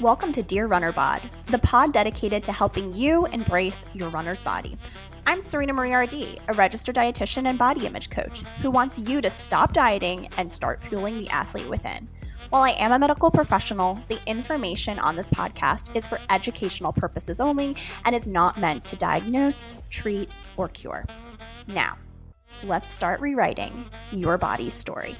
Welcome to Dear Runner Bod, the pod dedicated to helping you embrace your runner's body. I'm Serena Marie RD, a registered dietitian and body image coach who wants you to stop dieting and start fueling the athlete within. While I am a medical professional, the information on this podcast is for educational purposes only and is not meant to diagnose, treat, or cure. Now, let's start rewriting your body's story.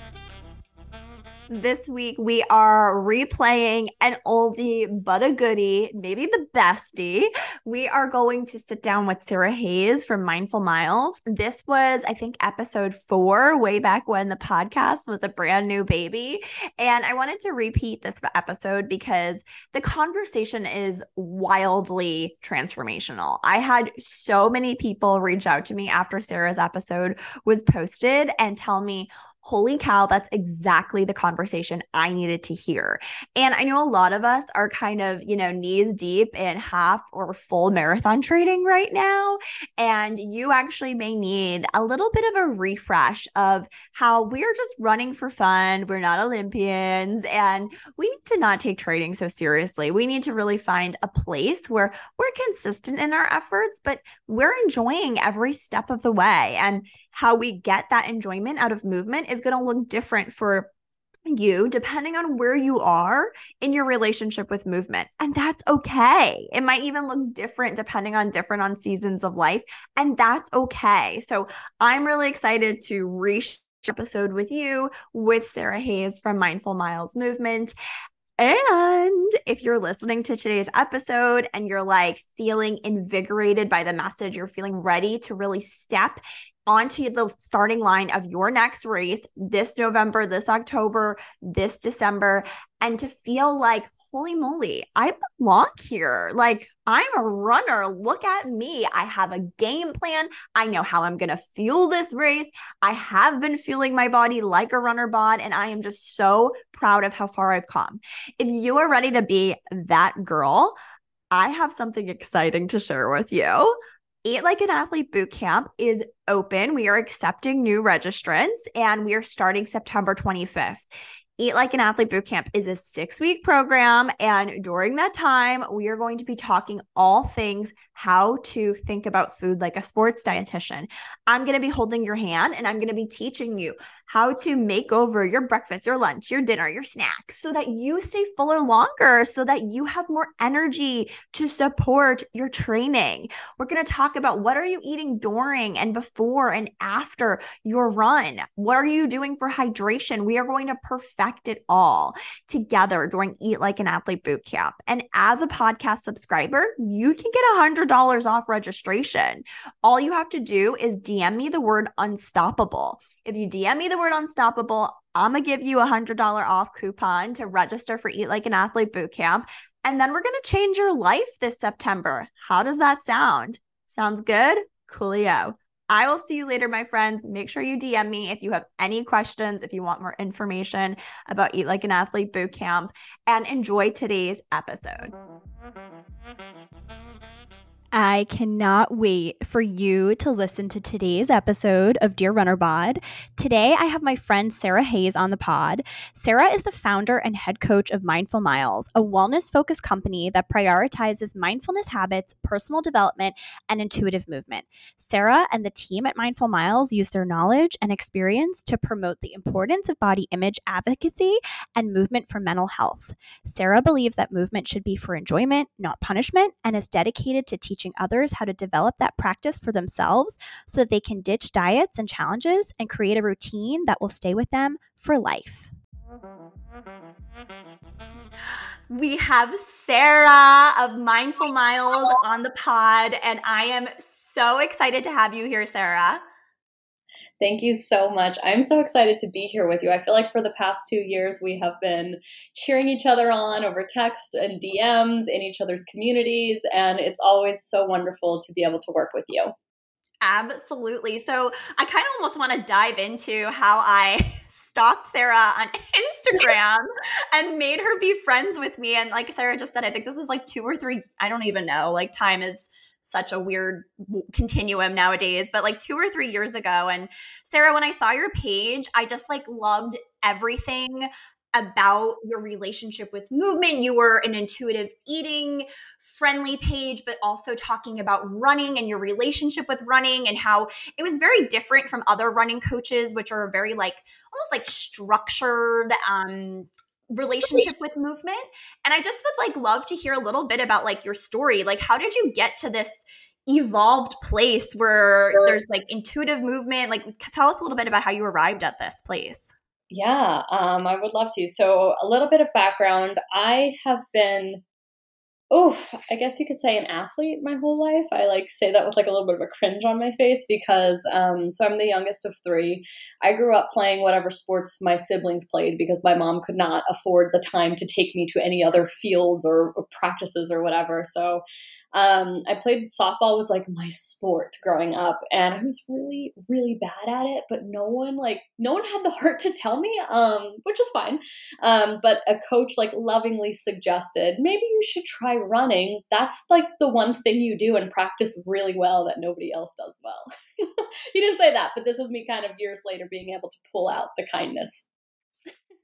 This week, we are replaying an oldie but a goodie, maybe the bestie. We are going to sit down with Sara Hayes from Mindful Miles. This was, I think, episode four, way back when the podcast was a brand new baby. And I wanted to repeat this episode because the conversation is wildly transformational. I had so many people reach out to me after Sara's episode was posted and tell me, holy cow, that's exactly the conversation I needed to hear. And I know a lot of us are kind of, you know, knees deep in half or full marathon training right now. And you actually may need a little bit of a refresh of how we're just running for fun. We're not Olympians and we need to not take training so seriously. We need to really find a place where we're consistent in our efforts, but we're enjoying every step of the way. And how we get that enjoyment out of movement is going to look different for you depending on where you are in your relationship with movement. And that's okay. It might even look different depending on different on seasons of life and that's okay. So i'm really excited to reach episode with you with sara hayes from mindful miles movement. And if you're listening to today's episode and you're like feeling invigorated by the message, you're feeling ready to really step onto the starting line of your next race this November, this October, this December, and to feel like, holy moly, I belong here. Like, I'm a runner. Look at me. I have a game plan. I know how I'm going to fuel this race. I have been fueling my body like a runner bod, and I am just so proud of how far I've come. If you are ready to be that girl, I have something exciting to share with you. Eat Like an Athlete Bootcamp is open. We are accepting new registrants and we are starting September 25th. Eat Like an Athlete Bootcamp is a six week program. And during that time, we are going to be talking all things how to think about food like a sports dietitian. I'm going to be holding your hand and I'm going to be teaching you how to make over your breakfast, your lunch, your dinner, your snacks so that you stay fuller longer, so that you have more energy to support your training. We're going to talk about what are you eating during and before and after your run? What are you doing for hydration? We are going to perfect it all together during Eat Like an Athlete Boot Camp. And as a podcast subscriber, you can get a hundred $100 off registration. All you have to do is DM me the word unstoppable. If you DM me the word unstoppable, I'm going to give you a $100 off coupon to register for Eat Like an Athlete Bootcamp. And then we're going to change your life this September. How does that sound? Sounds good? Coolio. I will see you later, my friends. Make sure you DM me if you have any questions, if you want more information about Eat Like an Athlete Bootcamp, and enjoy today's episode. I cannot wait for you to listen to today's episode of Dear Runner Bod. Today, I have my friend Sara Hayes on the pod. Sara is the founder and head coach of Mindful Miles, a wellness focused company that prioritizes mindfulness habits, personal development, and intuitive movement. Sara and the team at Mindful Miles use their knowledge and experience to promote the importance of body image advocacy and movement for mental health. Sara believes that movement should be for enjoyment, not punishment, and is dedicated to teaching teaching others how to develop that practice for themselves so that they can ditch diets and challenges and create a routine that will stay with them for life. We have Sara of Mindful Miles on the pod, and I am so excited to have you here, Sara. Thank you so much. I'm so excited to be here with you. I feel like for the past two years, we have been cheering each other on over text and DMs in each other's communities, and it's always so wonderful to be able to work with you. Absolutely. So I kind of almost want to dive into how I stalked Sara on Instagram and made her be friends with me. And like Sara just said, I think this was like two or three, I don't even know. Like time is such a weird continuum nowadays, but like two or three years ago. And Sara, when I saw your page, I just like loved everything about your relationship with movement. You were an intuitive eating friendly page, but also talking about running and your relationship with running and how it was very different from other running coaches, which are very like almost like structured um, relationship with movement. And I just would like love to hear a little bit about like your story. Like, how did you get to this? evolved place where there's like intuitive movement like tell us a little bit about how you arrived at this place yeah um, i would love to so a little bit of background i have been oof, I guess you could say an athlete my whole life. I like say that with like a little bit of a cringe on my face because um, so I'm the youngest of three. I grew up playing whatever sports my siblings played because my mom could not afford the time to take me to any other fields or, or practices or whatever. So um, I played softball was like my sport growing up, and I was really, really bad at it. But no one like no one had the heart to tell me, um, which is fine. Um, but a coach like lovingly suggested maybe you should try running. That's like the one thing you do and practice really well that nobody else does well. he didn't say that, but this is me kind of years later being able to pull out the kindness.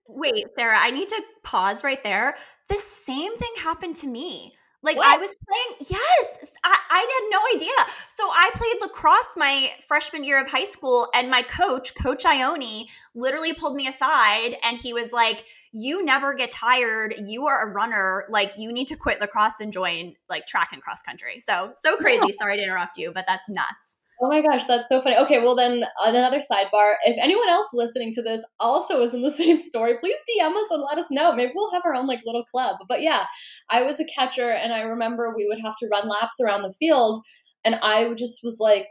Wait, Sara, I need to pause right there. The same thing happened to me. Like what? I was playing, yes, I, I had no idea. So I played lacrosse my freshman year of high school, and my coach, Coach Ione, literally pulled me aside and he was like, You never get tired. You are a runner. Like, you need to quit lacrosse and join like track and cross country. So, so crazy. Sorry to interrupt you, but that's nuts. Oh my gosh, that's so funny. Okay, well then on another sidebar, if anyone else listening to this also is in the same story, please DM us and let us know. Maybe we'll have our own like little club. But yeah, I was a catcher and I remember we would have to run laps around the field and I just was like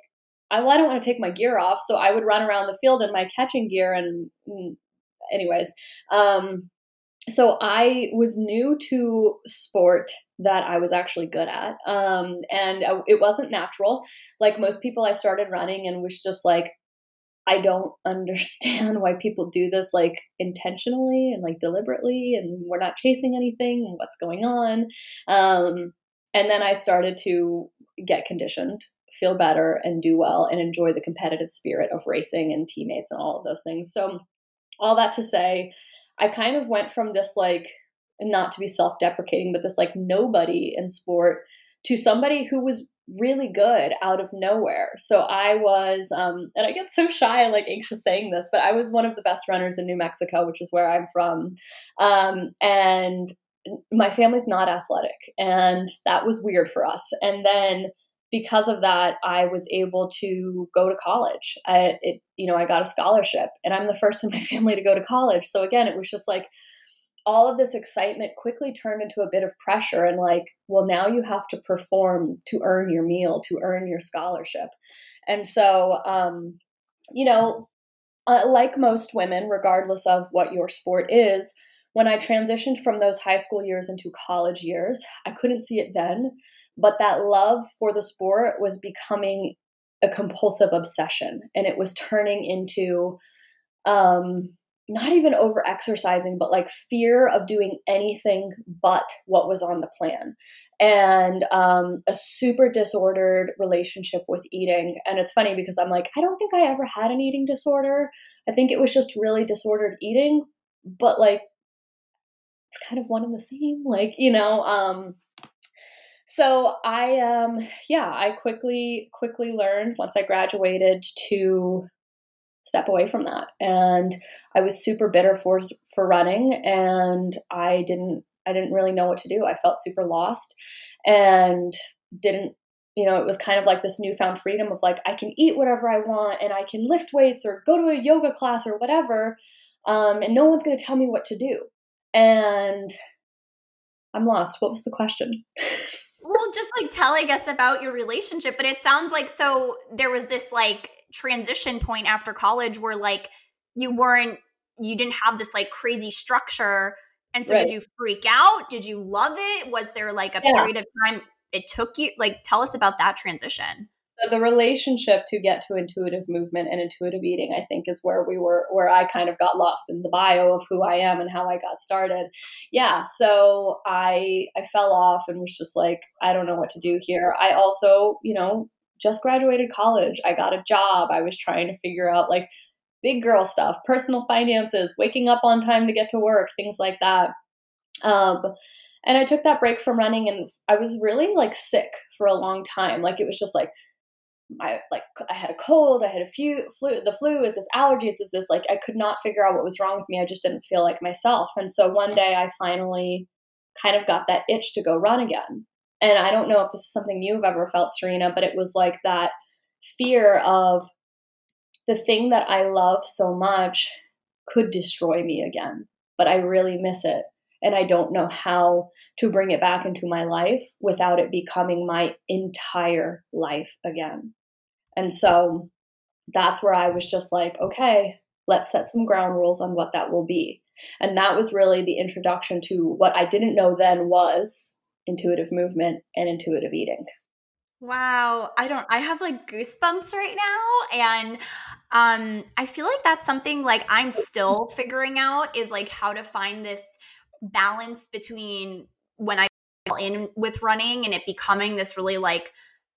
I, well, I don't want to take my gear off, so I would run around the field in my catching gear and, and anyways, um so I was new to sport that I was actually good at. Um, and it wasn't natural. Like most people, I started running and was just like, I don't understand why people do this like intentionally and like deliberately, and we're not chasing anything, and what's going on. Um, and then I started to get conditioned, feel better, and do well, and enjoy the competitive spirit of racing and teammates and all of those things. So, all that to say, I kind of went from this like not to be self-deprecating, but this like nobody in sport to somebody who was really good out of nowhere. So I was, um, and I get so shy and like anxious saying this, but I was one of the best runners in New Mexico, which is where I'm from. Um, and my family's not athletic, and that was weird for us. And then because of that, I was able to go to college. I, it, you know, I got a scholarship, and I'm the first in my family to go to college. So again, it was just like all of this excitement quickly turned into a bit of pressure, and like, well, now you have to perform to earn your meal, to earn your scholarship, and so, um, you know, uh, like most women, regardless of what your sport is. When I transitioned from those high school years into college years, I couldn't see it then but that love for the sport was becoming a compulsive obsession and it was turning into um not even over exercising but like fear of doing anything but what was on the plan. And um, a super disordered relationship with eating and it's funny because i'm like i don't think i ever had an eating disorder. I think it was just really disordered eating but like it's kind of one and the same like you know um so I um yeah, I quickly quickly learned once I graduated to step away from that. And I was super bitter for for running and I didn't I didn't really know what to do. I felt super lost and didn't you know, it was kind of like this newfound freedom of like I can eat whatever I want and I can lift weights or go to a yoga class or whatever. Um, and no one's going to tell me what to do. And I'm lost. What was the question? well, just like telling us about your relationship, but it sounds like so there was this like transition point after college where like you weren't you didn't have this like crazy structure. And so right. did you freak out? Did you love it? Was there like a yeah. period of time it took you like tell us about that transition? So the relationship to get to intuitive movement and intuitive eating, I think, is where we were, where I kind of got lost in the bio of who I am and how I got started. Yeah, so I I fell off and was just like, I don't know what to do here. I also, you know, just graduated college. I got a job. I was trying to figure out like big girl stuff, personal finances, waking up on time to get to work, things like that. Um, and I took that break from running and I was really like sick for a long time. Like it was just like I like I had a cold, I had a few flu the flu, is this allergies, is this like I could not figure out what was wrong with me. I just didn't feel like myself. And so one day I finally kind of got that itch to go run again. And I don't know if this is something you've ever felt, Serena, but it was like that fear of the thing that I love so much could destroy me again, but I really miss it. And I don't know how to bring it back into my life without it becoming my entire life again. And so that's where I was just like, okay, let's set some ground rules on what that will be. And that was really the introduction to what I didn't know then was intuitive movement and intuitive eating. Wow, I don't I have like goosebumps right now and um I feel like that's something like I'm still figuring out is like how to find this balance between when I fall in with running and it becoming this really like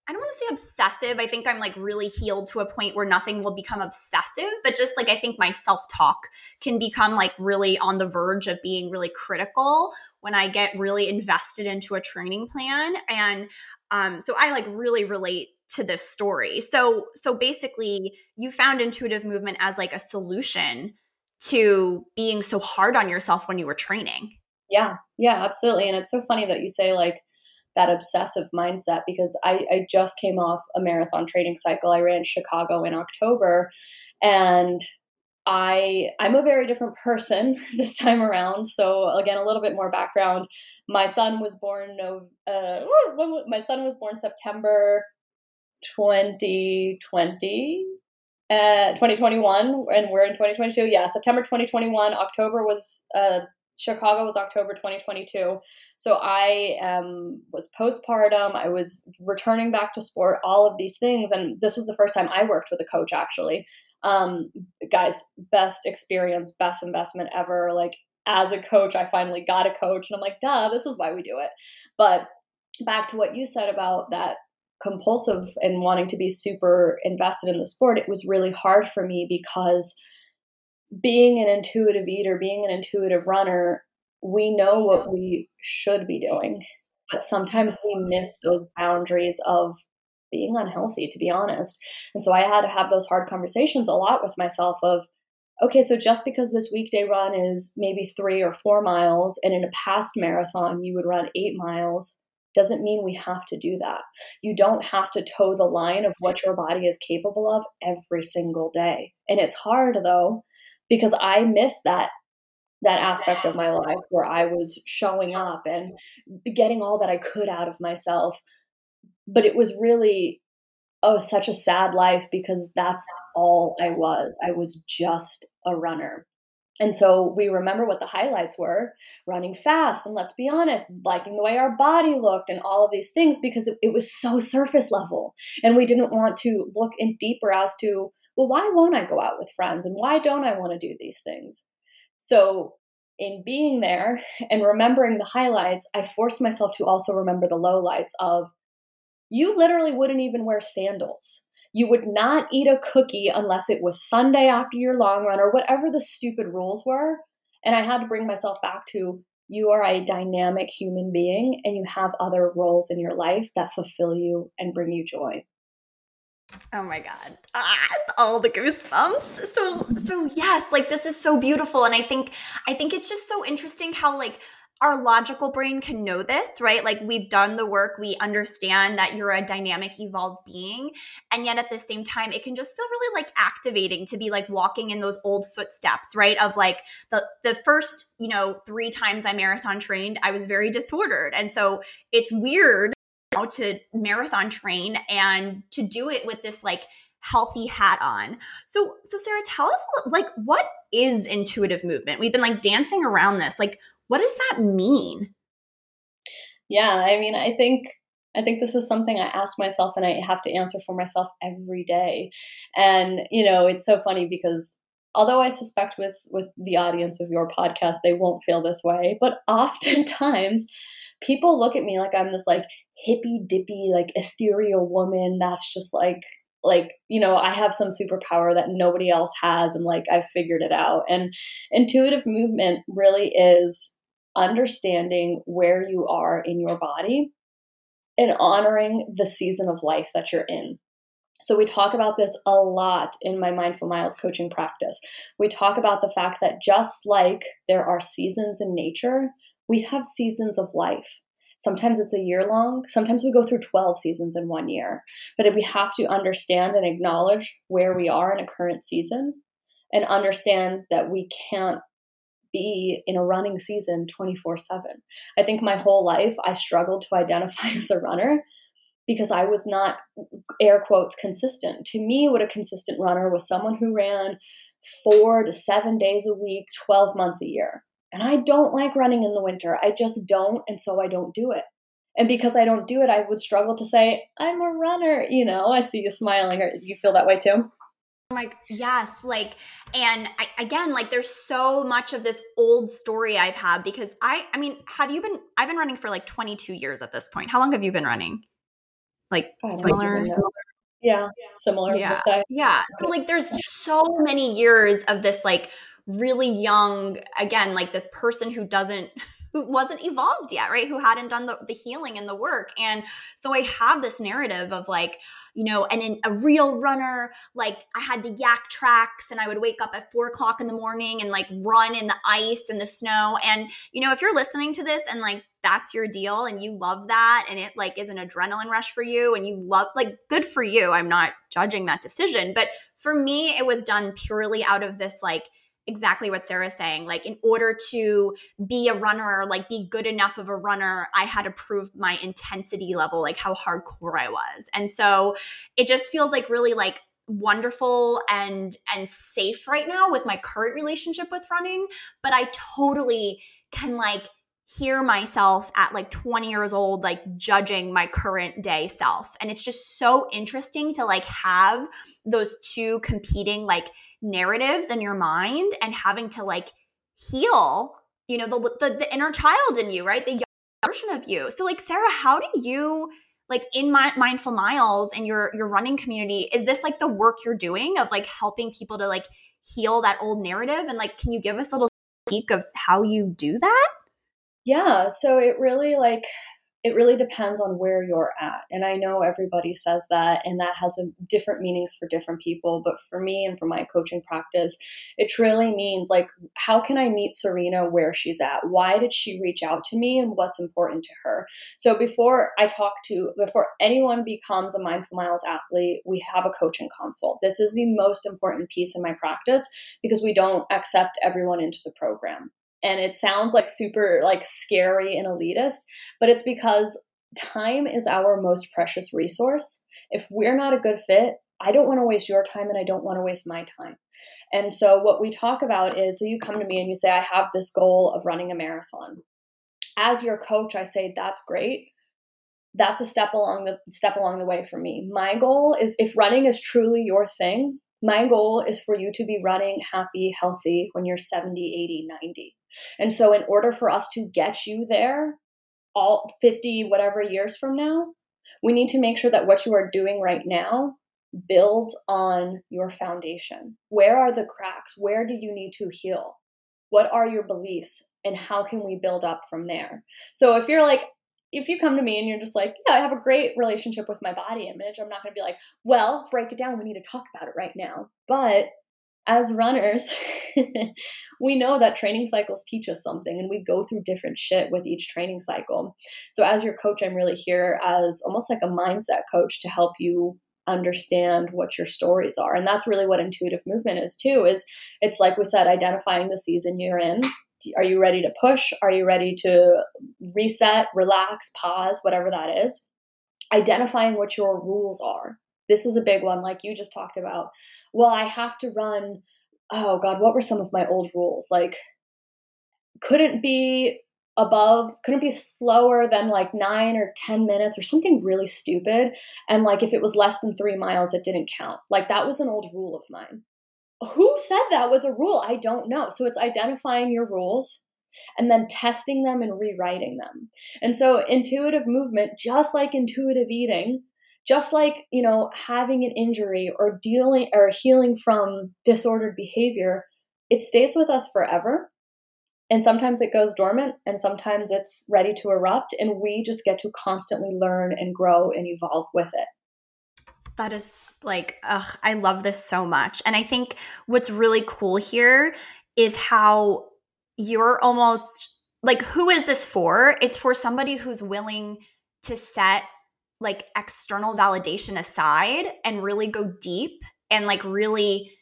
I don't want to say obsessive. I think I'm like really healed to a point where nothing will become obsessive, but just like I think my self talk can become like really on the verge of being really critical when I get really invested into a training plan. And um, so I like really relate to this story. So so basically, you found intuitive movement as like a solution to being so hard on yourself when you were training. Yeah, yeah, absolutely. And it's so funny that you say like that obsessive mindset because I, I just came off a marathon training cycle. I ran Chicago in October and I I'm a very different person this time around. So again, a little bit more background. My son was born no uh, my son was born September 2020 uh, 2021 and we're in 2022 yeah september 2021 october was uh, Chicago was October 2022. So I um, was postpartum. I was returning back to sport, all of these things. And this was the first time I worked with a coach, actually. Um, guys, best experience, best investment ever. Like, as a coach, I finally got a coach. And I'm like, duh, this is why we do it. But back to what you said about that compulsive and wanting to be super invested in the sport, it was really hard for me because – being an intuitive eater, being an intuitive runner, we know what we should be doing. But sometimes we miss those boundaries of being unhealthy, to be honest. And so I had to have those hard conversations a lot with myself of, okay, so just because this weekday run is maybe three or four miles, and in a past marathon you would run eight miles, doesn't mean we have to do that. You don't have to toe the line of what your body is capable of every single day. And it's hard though, because I missed that that aspect of my life where I was showing up and getting all that I could out of myself. But it was really oh such a sad life because that's all I was. I was just a runner. And so we remember what the highlights were running fast, and let's be honest, liking the way our body looked, and all of these things because it, it was so surface level. And we didn't want to look in deeper as to well, why won't I go out with friends? And why don't I want to do these things? So, in being there and remembering the highlights, I forced myself to also remember the lowlights of you literally wouldn't even wear sandals. You would not eat a cookie unless it was Sunday after your long run or whatever the stupid rules were. And I had to bring myself back to you are a dynamic human being and you have other roles in your life that fulfill you and bring you joy. Oh my god. Ah, all the goosebumps. So so yes, like this is so beautiful and I think I think it's just so interesting how like our logical brain can know this, right? Like we've done the work, we understand that you're a dynamic, evolved being. And yet at the same time, it can just feel really like activating to be like walking in those old footsteps, right? Of like the the first, you know, three times I marathon trained, I was very disordered. And so it's weird to marathon train and to do it with this like healthy hat on. So so Sara, tell us like what is intuitive movement? We've been like dancing around this. Like what does that mean? Yeah, I mean, I think I think this is something I ask myself and I have to answer for myself every day. And you know, it's so funny because although I suspect with with the audience of your podcast they won't feel this way, but oftentimes people look at me like I'm this like hippy dippy, like ethereal woman that's just like like you know i have some superpower that nobody else has and like i've figured it out and intuitive movement really is understanding where you are in your body and honoring the season of life that you're in so, we talk about this a lot in my Mindful Miles coaching practice. We talk about the fact that just like there are seasons in nature, we have seasons of life. Sometimes it's a year long, sometimes we go through 12 seasons in one year. But we have to understand and acknowledge where we are in a current season and understand that we can't be in a running season 24 7. I think my whole life I struggled to identify as a runner because I was not, air quotes, consistent. To me, what a consistent runner was someone who ran four to seven days a week, 12 months a year. And I don't like running in the winter. I just don't. And so I don't do it. And because I don't do it, I would struggle to say, I'm a runner. You know, I see you smiling. Or you feel that way too? I'm like yes like and I, again like there's so much of this old story i've had because i i mean have you been i've been running for like 22 years at this point how long have you been running like similar yeah similar yeah yeah so like there's so many years of this like really young again like this person who doesn't who wasn't evolved yet right who hadn't done the, the healing and the work and so i have this narrative of like you know, and in a real runner, like I had the Yaktrax and I would wake up at four o'clock in the morning and like run in the ice and the snow. And, you know, if you're listening to this and like that's your deal and you love that and it like is an adrenaline rush for you and you love like good for you. I'm not judging that decision. But for me, it was done purely out of this like, exactly what Sara's saying. Like, in order to be a runner, like be good enough of a runner, I had to prove my intensity level, like how hardcore I was. And so it just feels like really like wonderful and and safe right now with my current relationship with running but i totally can like hear myself at like 20 years old like judging my current day self and it's just so interesting to like have those two competing like narratives in your mind and having to like heal you know the, the, the inner child in you right? The version of you. So like sara how do you like in my mindful miles and your your running community is this like the work you're doing of like helping people to like heal that old narrative? And like can you give us a little peek of how you do that? Yeah so it really like it really depends on where you're at. And I know everybody says that, and that has a, different meanings for different people. But for me and for my coaching practice, it truly means like, how can I meet Serena where she's at? Why did she reach out to me, and what's important to her? So before I talk to, before anyone becomes a Mindful Miles athlete, we have a coaching consult. This is the most important piece in my practice because we don't accept everyone into the program and it sounds like super like scary and elitist but it's because time is our most precious resource. If we're not a good fit i don't want to waste your time and i don't want to waste my time. And so what we talk about is so you come to me and you say i have this goal of running a marathon. As your coach i say that's great. That's a step along the step along the way for me. My goal is if running is truly your thing my goal is for you to be running happy healthy when you're 70 80 90 and so, in order for us to get you there, all 50, whatever years from now, we need to make sure that what you are doing right now builds on your foundation. Where are the cracks? Where do you need to heal? What are your beliefs? And how can we build up from there? So, if you're like, if you come to me and you're just like, yeah, I have a great relationship with my body image, I'm not going to be like, well, break it down. We need to talk about it right now. But as runners, we know that training cycles teach us something and we go through different shit with each training cycle. So, as your coach, I'm really here as almost like a mindset coach to help you understand what your stories are. And that's really what intuitive movement is, too, is it's like we said, identifying the season you're in. Are you ready to push? Are you ready to reset, relax, pause, whatever that is? Identifying what your rules are this is a big one, like you just talked about. Well, I have to run. Oh, God, what were some of my old rules? Like, couldn't be above, couldn't be slower than like nine or 10 minutes or something really stupid. And like, if it was less than three miles, it didn't count. Like, that was an old rule of mine. Who said that was a rule? I don't know. So it's identifying your rules and then testing them and rewriting them. And so intuitive movement, just like intuitive eating, just like you know having an injury or dealing or healing from disordered behavior it stays with us forever. And sometimes it goes dormant and sometimes it's ready to erupt and we just get to constantly learn and grow and evolve with it. That is like ugh, i love this so much. And i think what's really cool here is how you're almost like who is this for? It's for somebody who's willing to set like external validation aside and really go deep and like really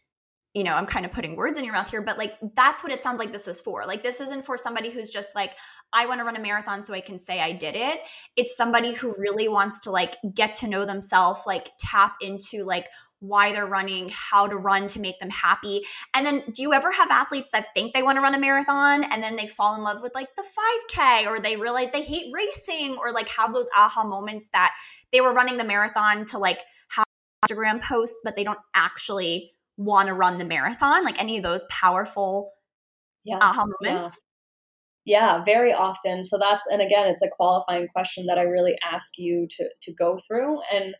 you know, I'm kind of putting words in your mouth here, but like that's what it sounds like this is for. Like this isn't for somebody who's just like I want to run a marathon so I can say I did it. It's somebody who really wants to like get to know themselves, like tap into like why they're running, how to run to make them happy. And then do you ever have athletes that think they want to run a marathon and then they fall in love with like the 5K or they realize they hate racing or like have those aha moments that they were running the marathon to like have Instagram posts, but they don't actually want to run the marathon? Like any of those powerful yeah, aha moments? Yeah. yeah. very often. So that's and again, it's a qualifying question that I really ask you to to go through. And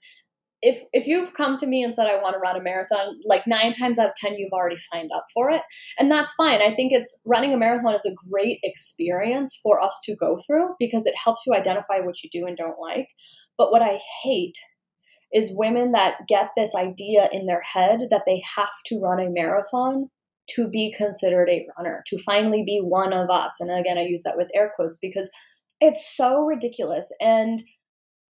if if you've come to me and said I want to run a marathon, like nine times out of ten you've already signed up for it, and that's fine. I think it's running a marathon is a great experience for us to go through because it helps you identify what you do and don't like. But what I hate is women that get this idea in their head that they have to run a marathon to be considered a runner, to finally be one of us. And again, I use that with air quotes because it's so ridiculous. And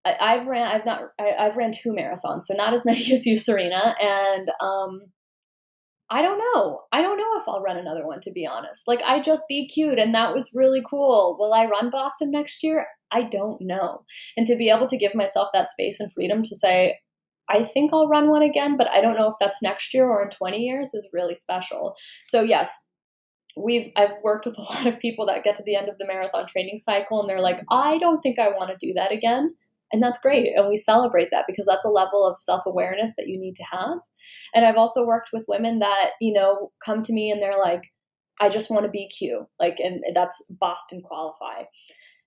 I, have ran, I've not, I, have ran two marathons, so not as many as you, Serena. And um, I don't know. I don't know if I'll run another one, to be honest. Like I just be cute, and that was really cool. Will I run Boston next year? I don't know. And to be able to give myself that space and freedom to say, I think I'll run one again, but I don't know if that's next year or in 20 years is really special. So yes, we've I've worked with a lot of people that get to the end of the marathon training cycle and they're like, I don't think I want to do that again. And that's great. And we celebrate that because that's a level of self awareness that you need to have. And I've also worked with women that, you know, come to me and they're like, I just want to BQ. Like, and that's Boston qualify.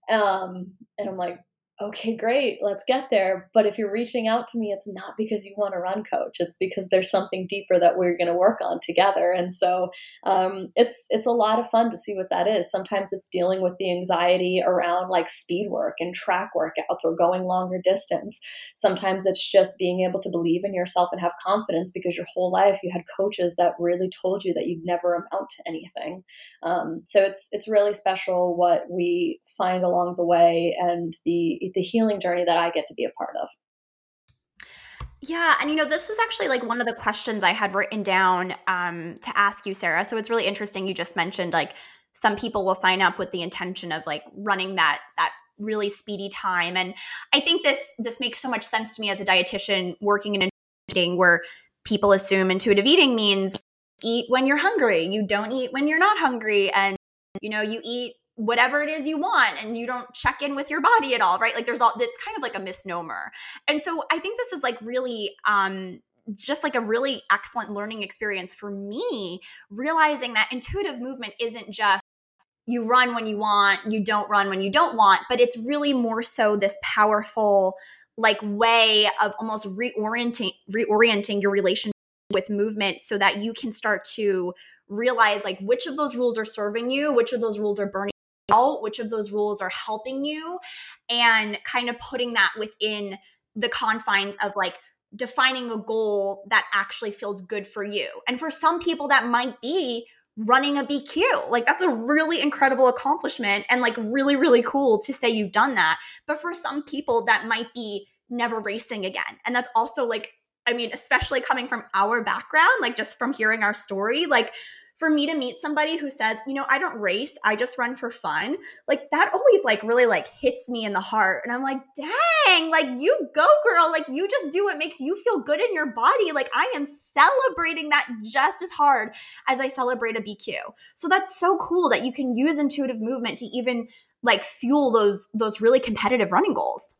Um, and I'm like, okay, great, let's get there. But if you're reaching out to me, it's not because you want to run coach. It's because there's something deeper that we're going to work on together. And so um, it's it's a lot of fun to see what that is. Sometimes it's dealing with the anxiety around like speed work and track workouts or going longer distance. Sometimes it's just being able to believe in yourself and have confidence because your whole life you had coaches that really told you that you'd never amount to anything. Um, so it's it's really special what we find along the way and the the healing journey that I get to be a part of. Yeah, and you know, this was actually like one of the questions I had written down um, to ask you, Sara. So it's really interesting. You just mentioned like some people will sign up with the intention of like running that that really speedy time, and I think this this makes so much sense to me as a dietitian working in eating where people assume intuitive eating means eat when you're hungry. You don't eat when you're not hungry, and you know you eat whatever it is you want and you don't check in with your body at all right? Like there's all it's kind of like a misnomer. And so i think this is like really um just like a really excellent learning experience for me realizing that intuitive movement isn't just you run when you want you don't run when you don't want but it's really more so this powerful like way of almost reorienting reorienting your relationship with movement so that you can start to realize like which of those rules are serving you which of those rules are burning out which of those rules are helping you and kind of putting that within the confines of like defining a goal that actually feels good for you. And for some people, that might be running a BQ. Like, that's a really incredible accomplishment and like really, really cool to say you've done that. But for some people, that might be never racing again. And that's also like, I mean, especially coming from our background, like just from hearing our story, like for me to meet somebody who says, you know, I don't race, I just run for fun, like that always like really like hits me in the heart. And I'm like, dang, like you go, girl. Like you just do what makes you feel good in your body. Like I am celebrating that just as hard as I celebrate a BQ. So that's so cool that you can use intuitive movement to even like fuel those those really competitive running goals.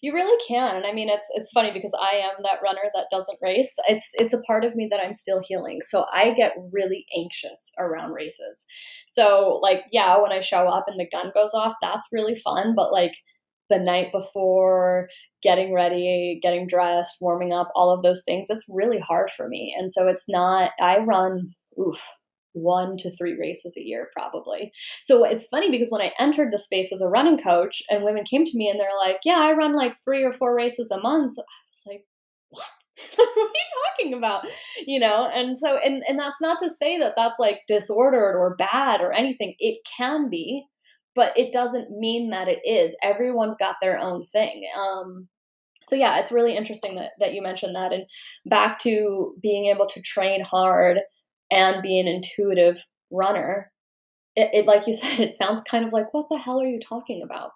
You really can. And I mean it's it's funny because I am that runner that doesn't race. It's it's a part of me that I'm still healing. So I get really anxious around races. So like yeah, when I show up and the gun goes off, that's really fun, but like the night before, getting ready, getting dressed, warming up, all of those things, it's really hard for me. And so it's not, I run, oof, one to three races a year probably. So it's funny because when I entered the space as a running coach and women came to me and they're like, "Yeah, I run like 3 or 4 races a month." I was like, "What? what are you talking about?" You know? And so and and that's not to say that that's like disordered or bad or anything. It can be, but it doesn't mean that it is. Everyone's got their own thing. Um so yeah, it's really interesting that, that you mentioned that. And back to being able to train hard and be an intuitive runner, it, it, like you said, it sounds kind of like, what the hell are you talking about?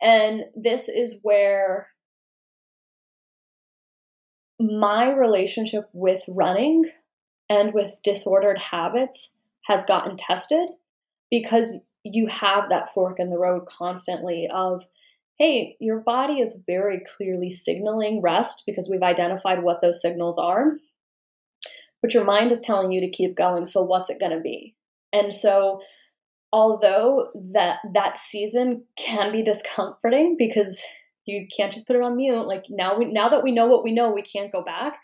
And this is where my relationship with running and with disordered habits has gotten tested because you have that fork in the road constantly of hey your body is very clearly signaling rest because we've identified what those signals are but your mind is telling you to keep going. So what's it going to be? And so although that that season can be discomforting because you can't just put it on mute like now we now that we know what we know we can't go back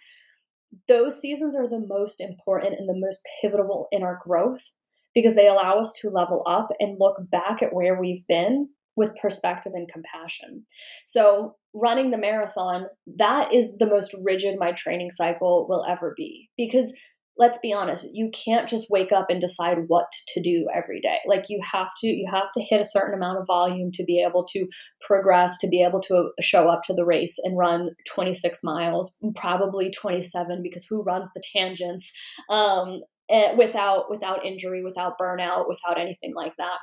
those seasons are the most important and the most pivotal in our growth because they allow us to level up and look back at where we've been with perspective and compassion. So, running the marathon, that is the most rigid my training cycle will ever be because let's be honest, you can't just wake up and decide what to do every day. Like you have to you have to hit a certain amount of volume to be able to progress, to be able to show up to the race and run 26 miles, probably 27 because who runs the tangents um, eh, without without injury, without burnout, without anything like that.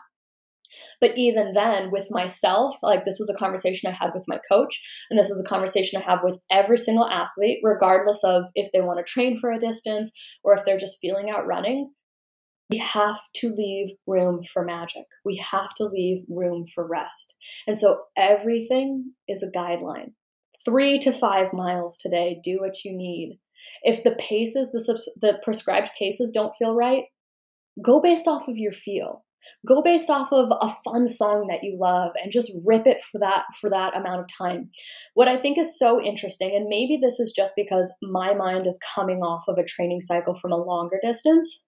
But even then, with myself, like this was a conversation I had with my coach, and this is a conversation I have with every single athlete, regardless of if they want to train for a distance or if they're just feeling out running. We have to leave room for magic. We have to leave room for rest. And so everything is a guideline. Three to five miles today, do what you need. If the paces, the, the prescribed paces don't feel right, go based off of your feel go based off of a fun song that you love and just rip it for that for that amount of time. What i think is so interesting and maybe this is just because my mind is coming off of a training cycle from a longer distance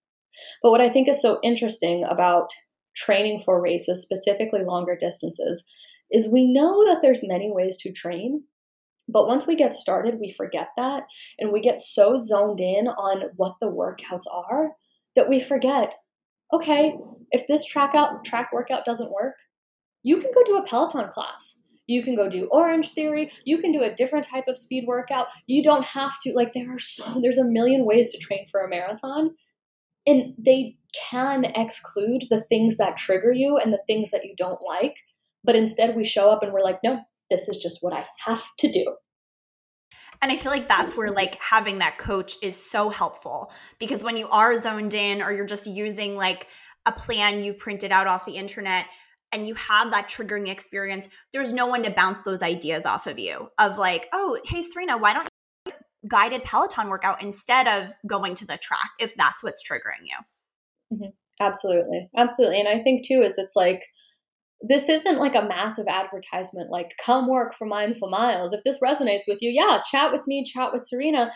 but what i think is so interesting about training for races specifically longer distances is we know that there's many ways to train but once we get started we forget that and we get so zoned in on what the workouts are that we forget okay if this track out track workout doesn't work, you can go do a Peloton class. You can go do Orange Theory. You can do a different type of speed workout. You don't have to like there are so there's a million ways to train for a marathon. And they can exclude the things that trigger you and the things that you don't like. But instead we show up and we're like, no, this is just what I have to do. And I feel like that's where like having that coach is so helpful because when you are zoned in or you're just using like a plan you printed out off the internet and you have that triggering experience, there's no one to bounce those ideas off of you of like, oh, hey, Serena, why don't you guided Peloton workout instead of going to the track if that's what's triggering you? Mm-hmm. Absolutely. Absolutely. And I think too, is it's like, this isn't like a massive advertisement like come work for mindful miles if this resonates with you yeah chat with me chat with serena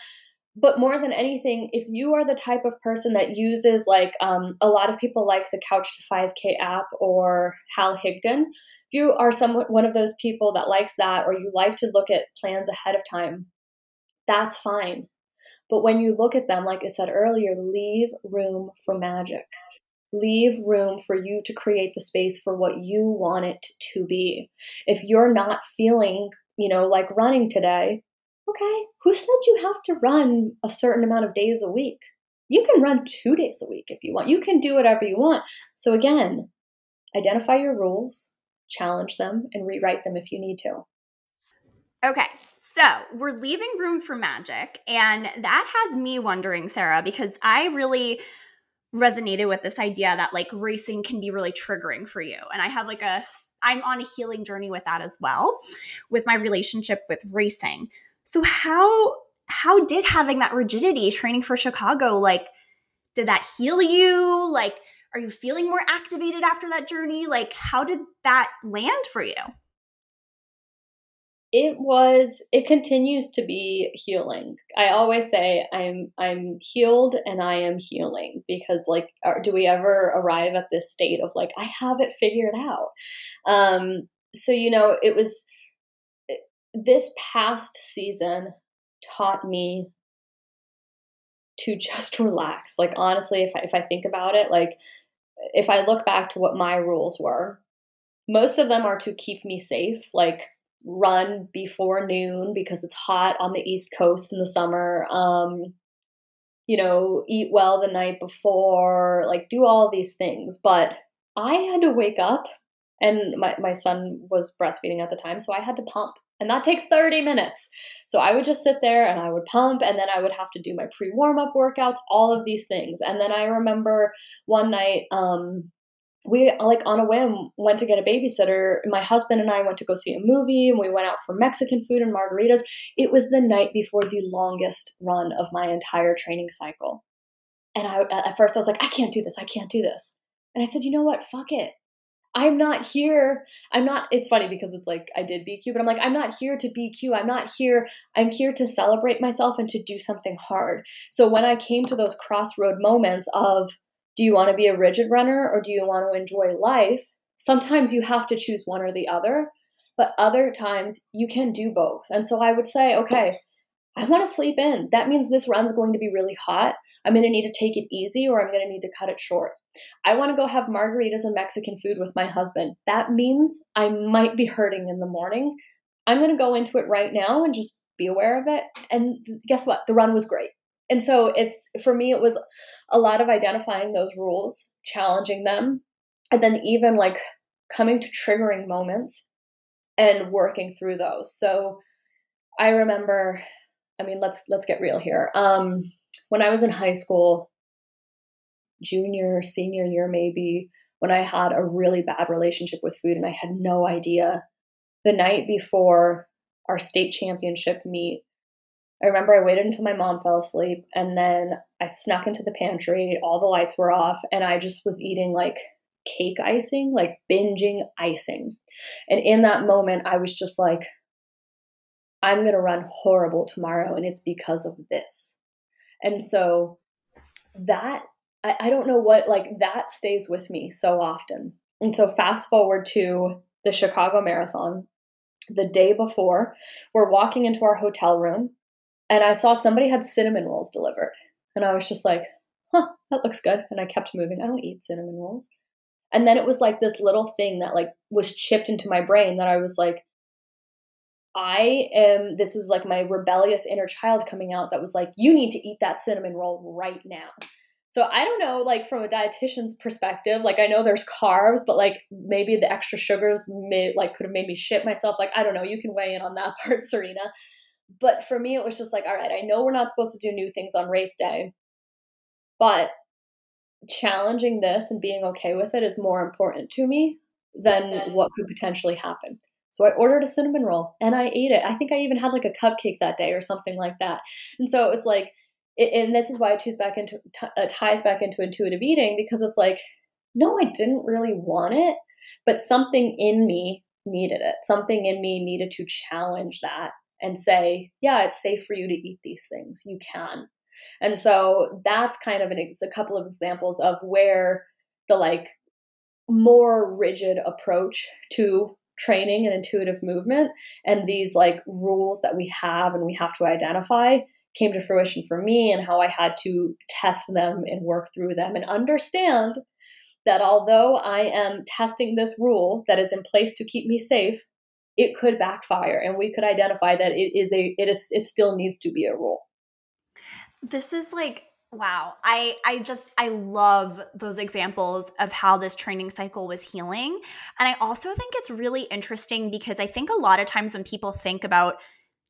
but more than anything, if you are the type of person that uses like um, a lot of people like the Couch to 5K app or Hal Higdon, if you are some one of those people that likes that or you like to look at plans ahead of time, that's fine. But when you look at them, like I said earlier, leave room for magic. Leave room for you to create the space for what you want it to be. If you're not feeling, you know, like running today, okay, who said you have to run a certain amount of days a week? You can run two days a week if you want. You can do whatever you want. So, again, identify your rules, challenge them, and rewrite them if you need to. Okay, so we're leaving room for magic. And that has me wondering, Sara, because I really resonated with this idea that like racing can be really triggering for you. And I have like a, I'm on a healing journey with that as well, with my relationship with racing. So how how did having that rigidity training for Chicago like did that heal you? Like are you feeling more activated after that journey? Like how did that land for you? it was it continues to be healing i always say i'm i'm healed and i am healing because like are, do we ever arrive at this state of like i have it figured out um so you know it was this past season taught me to just relax like honestly if I, if I think about it like if i look back to what my rules were most of them are to keep me safe like run before noon because it's hot on the East Coast in the summer. Um, you know, eat well the night before, like do all these things. But I had to wake up, and my, my son was breastfeeding at the time, so I had to pump. And that takes 30 minutes. So I would just sit there and I would pump, and then I would have to do my pre warm up workouts, all of these things. And then I remember one night, um, we like on a whim went to get a babysitter. My husband and i went to go see a movie and we went out for mexican food and margaritas. It was the night before the longest run of my entire training cycle. And i at first i was like i can't do this. I can't do this. And i said you know what? Fuck it i'm not here i'm not it's funny because it's like i did bq but i'm like i'm not here to bq i'm not here i'm here to celebrate myself and to do something hard so when i came to those crossroad moments of do you want to be a rigid runner or do you want to enjoy life? Sometimes you have to choose one or the other, but other times you can do both. And so I would say, okay, I want to sleep in. That means this run's going to be really hot. I'm going to need to take it easy or I'm going to need to cut it short. I want to go have margaritas and Mexican food with my husband. That means I might be hurting in the morning. I'm going to go into it right now and just be aware of it. And guess what? The run was great and so it's for me it was a lot of identifying those rules challenging them and then even like coming to triggering moments and working through those so i remember i mean let's let's get real here um when i was in high school junior senior year maybe when i had a really bad relationship with food and i had no idea the night before our state championship meet I remember I waited until my mom fell asleep and then I snuck into the pantry. All the lights were off and I just was eating like cake icing, like binging icing. And in that moment, I was just like, I'm going to run horrible tomorrow and it's because of this. And so that, I, I don't know what, like that stays with me so often. And so fast forward to the Chicago Marathon. The day before, we're walking into our hotel room and I saw somebody had cinnamon rolls delivered. And I was just like, huh, that looks good. And I kept moving. I don't eat cinnamon rolls. And then it was like this little thing that like was chipped into my brain that I was like, I am, this was like my rebellious inner child coming out that was like, you need to eat that cinnamon roll right now. So I don't know, like from a dietitian's perspective, like I know there's carbs, but like maybe the extra sugars may like could have made me shit myself. Like I don't know. You can weigh in on that part, Serena but for me, it was just like, all right, I know we're not supposed to do new things on race day, but challenging this and being okay with it is more important to me than what could potentially happen. So I ordered a cinnamon roll and I ate it. I think I even had like a cupcake that day or something like that. And so it was like, and this is why it ties back into uh, ties back into intuitive eating because it's like, no, I didn't really want it, but something in me needed it. Something in me needed to challenge that and say, yeah, it's safe for you to eat these things. You can. And so that's kind of an a couple of examples of where the like more rigid approach to training and intuitive movement and these like rules that we have and we have to identify came to fruition for me and how I had to test them and work through them and understand that although I am testing this rule that is in place to keep me safe, it could backfire and we could identify that it is a it is it still needs to be a rule. This is like wow i i just i love those examples of how this training cycle was healing and i also think it's really interesting because i think a lot of times when people think about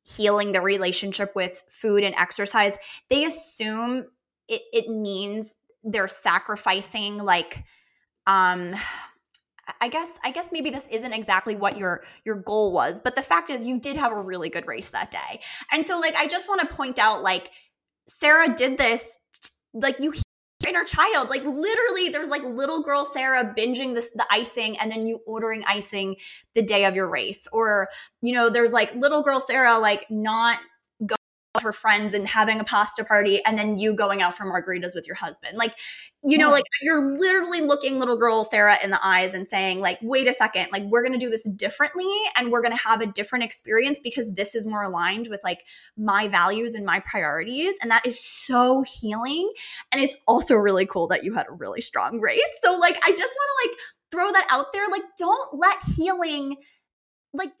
healing the relationship with food and exercise they assume it, it means they're sacrificing like um I guess I guess maybe this isn't exactly what your your goal was, but the fact is you did have a really good race that day. And so like I just want to point out like Sara did this like you inner child like literally there's like little girl sara binging this the icing and then you ordering icing the day of your race. Or you know there's like little girl sara like not her friends and having a pasta party and then you going out for margaritas with your husband. Like you know like you're literally looking little girl sara in the eyes and saying like wait a second like we're going to do this differently and we're going to have a different experience because this is more aligned with like my values and my priorities. And that is so healing. And it's also really cool that you had a really strong race. So like i just want to like throw that out there. Like don't let healing like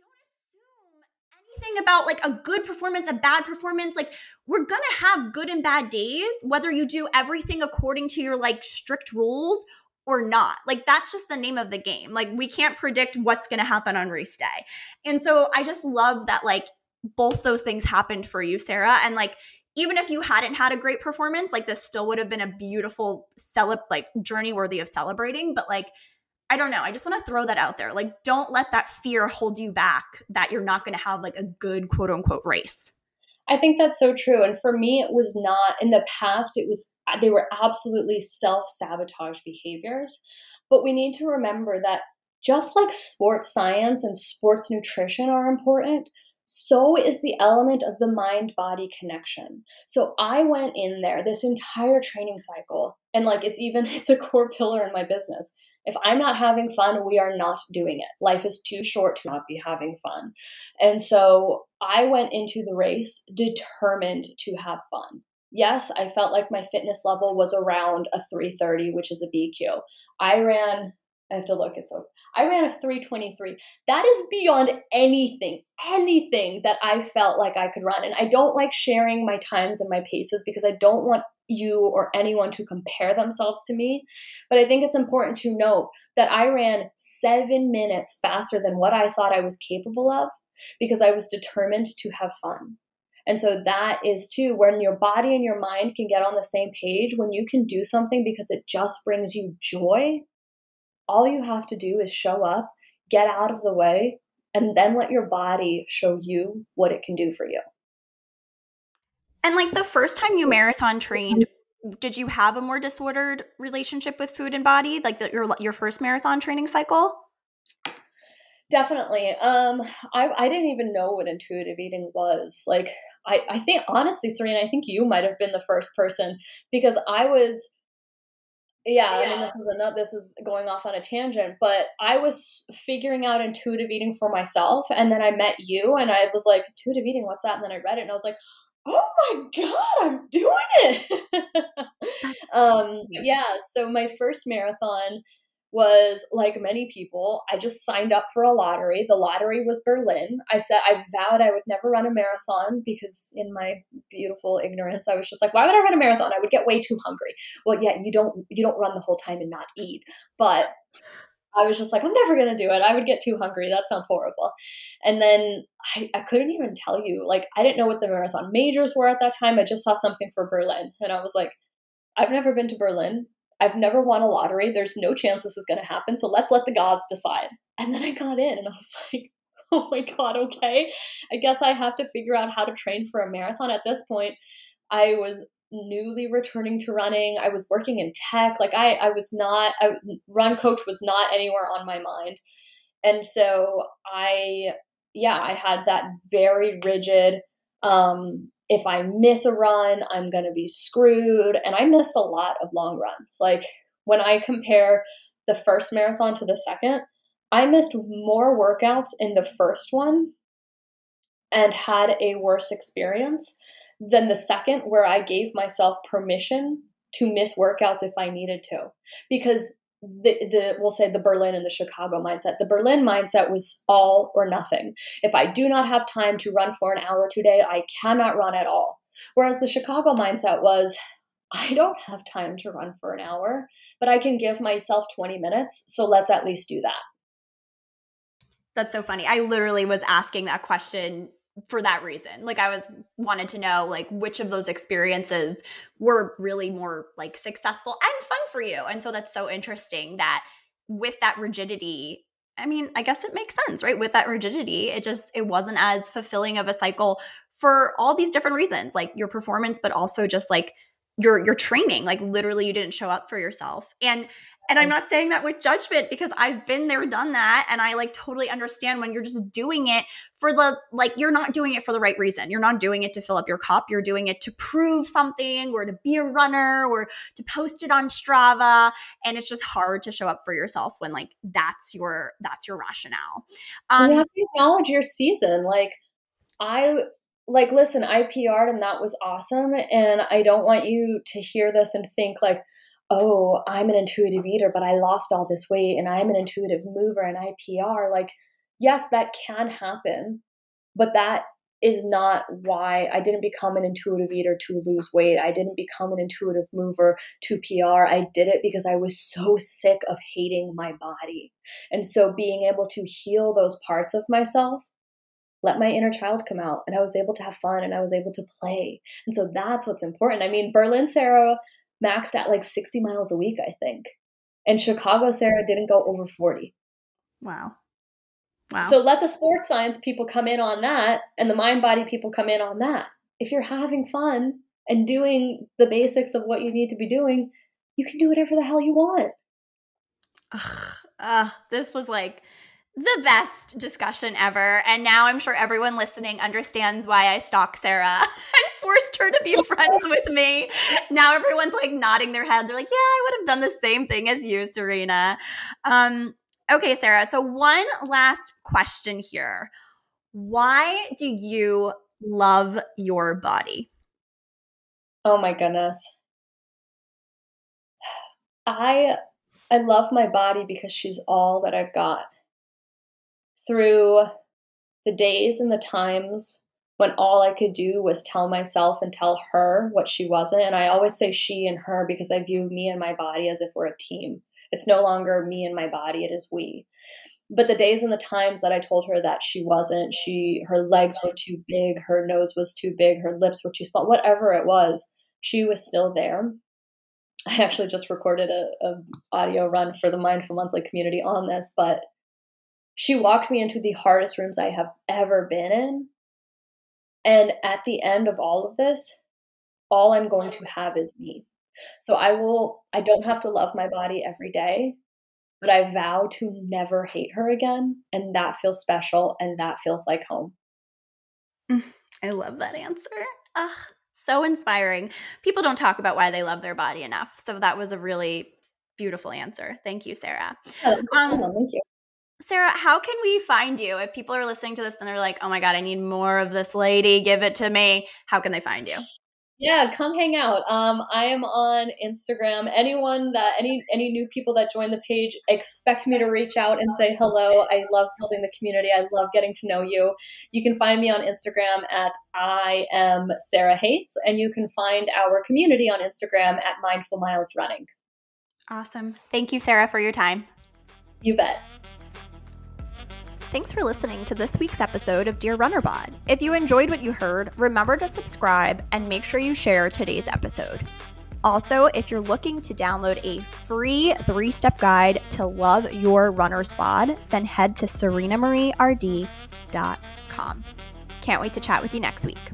anything about like a good performance, a bad performance. Like we're going to have good and bad days, whether you do everything according to your like strict rules or not. Like that's just the name of the game. Like we can't predict what's going to happen on race day. And so I just love that like both those things happened for you, Sara. And like even if you hadn't had a great performance, like this still would have been a beautiful celeb like journey worthy of celebrating. But like I don't know. I just want to throw that out there. Like, don't let that fear hold you back that you're not going to have like a good quote unquote race. I think that's so true. And for me, it was not in the past, it was, uh, they were absolutely self sabotage behaviors. But we need to remember that just like sports science and sports nutrition are important, so is the element of the mind body connection. So I went in there this entire training cycle, and like it's even, it's a core pillar in my business if I'm not having fun, we are not doing it. Life is too short to not be having fun. And so I went into the race determined to have fun. Yes, I felt like my fitness level was around a 330, which is a BQ. I ran I have to look. It's over. I ran a 323. That is beyond anything, anything that I felt like I could run. And I don't like sharing my times and my paces because I don't want you or anyone to compare themselves to me. But I think it's important to note that I ran seven minutes faster than what I thought I was capable of because I was determined to have fun. And so that is too when your body and your mind can get on the same page, when you can do something because it just brings you joy, all you have to do is show up, get out of the way, and then let your body show you what it can do for you. And like the first time you marathon trained, did you have a more disordered relationship with food and body, like the, your your first marathon training cycle? Definitely. Um, I I didn't even know what intuitive eating was. Like, I I think honestly, Serena, I think you might have been the first person because I was. Yeah, yeah, I mean, this is another. This is going off on a tangent, but I was figuring out intuitive eating for myself, and then I met you, and I was like, intuitive eating, what's that? And then I read it, and I was like, oh my god i'm doing it. Um yeah. so my first marathon was like many people i just signed up for a lottery. The lottery was berlin. I said i vowed i would never run a marathon because in my beautiful ignorance i was just like why would i run a marathon? I would get way too hungry. Well yeah you don't you don't run the whole time and not eat but I was just like, I'm never to do it. I would get too hungry. That sounds horrible. And then I, I couldn't even tell you. Like, I didn't know what the marathon majors were at that time. I just saw something for Berlin. And I was like, I've never been to Berlin. I've never won a lottery. There's no chance this is to happen. So let's let the gods decide. And then I got in and I was like, oh my God, okay. I guess I have to figure out how to train for a marathon. At this point, I was newly returning to running. I was working in tech. Like I, I was not, run coach was not anywhere on my mind. And so I, yeah, I had that very rigid, um, if I miss a run, I'm going to be screwed. And I missed a lot of long runs. Like when I compare the first marathon to the second, I missed more workouts in the first one and had a worse experience than the second where I gave myself permission to miss workouts if I needed to. Because the, the we'll say the Berlin and the Chicago mindset. The Berlin mindset was all or nothing. If I do not have time to run for an hour today, I cannot run at all. Whereas the Chicago mindset was I don't have time to run for an hour, but I can give myself 20 minutes, so let's at least do that. That's so funny. I literally was asking that question for that reason. Like i was wanted to know like which of those experiences were really more like successful and fun for you. And so that's so interesting that with that rigidity i mean i guess it makes sense right? With that rigidity it just it wasn't as fulfilling of a cycle for all these different reasons like your performance but also just like your your training. Like literally you didn't show up for yourself. And and I'm not saying that with judgment because I've been there, done that. And I like totally understand when you're just doing it for the, like, you're not doing it for the right reason. You're not doing it to fill up your cup. You're doing it to prove something or to be a runner or to post it on Strava. And it's just hard to show up for yourself when, like, that's your, that's your rationale. Um, you have to acknowledge your season. Like, I, like, listen, I PR'd and that was awesome. And I don't want you to hear this and think, like, oh, I'm an intuitive eater, but I lost all this weight and I'm an intuitive mover and I PR. Like, yes, that can happen, but that is not why I didn't become an intuitive eater to lose weight. I didn't become an intuitive mover to PR. I did it because I was so sick of hating my body. And so being able to heal those parts of myself let my inner child come out and I was able to have fun and I was able to play. And so that's what's important. I mean, Berlin Sara maxed at like 60 miles a week, I think. And Chicago Sara didn't go over 40. Wow. Wow. So let the sports science people come in on that and the mind body people come in on that. If you're having fun and doing the basics of what you need to be doing, you can do whatever the hell you want. Uh, this was like the best discussion ever. And now I'm sure everyone listening understands why I stalk Sara and forced her to be friends with me. Now everyone's like nodding their head. They're like, yeah, I would have done the same thing as you, Serena. Um, okay, Sara. So, one last question here Why do you love your body? Oh my goodness. I I love my body because she's all that I've got through the days and the times when all I could do was tell myself and tell her what she wasn't. And I always say she and her because I view me and my body as if we're a team. It's no longer me and my body, it is we. But the days and the times that I told her that she wasn't, she her legs were too big, her nose was too big, her lips were too small, whatever it was, she was still there. I actually just recorded a, a audio run for the Mindful Monthly community on this, but she walked me into the hardest rooms I have ever been in. And at the end of all of this, all I'm going to have is me. So I will, I don't have to love my body every day, but I vow to never hate her again. And that feels special and that feels like home. I love that answer. Ugh, so inspiring. People don't talk about why they love their body enough. So that was a really beautiful answer. Thank you, Sara. Yeah, um, Thank you. Sara, how can we find you? If people are listening to this and they're like, oh my God, I need more of this lady, give it to me. How can they find you? Yeah, come hang out. Um, I am on Instagram. Anyone that any any new people that join the page expect me to reach out and say hello. I love building the community. I love getting to know you. You can find me on Instagram at I am Sara Hayes, and you can find our community on Instagram at Mindful Miles Running. Awesome. Thank you, Sara, for your time. You bet. Thanks for listening to this week's episode of Dear Runner Bod. If you enjoyed what you heard, remember to subscribe and make sure you share today's episode. Also, if you're looking to download a free three step guide to love your runner's bod, then head to serenamarieRD.com. Can't wait to chat with you next week.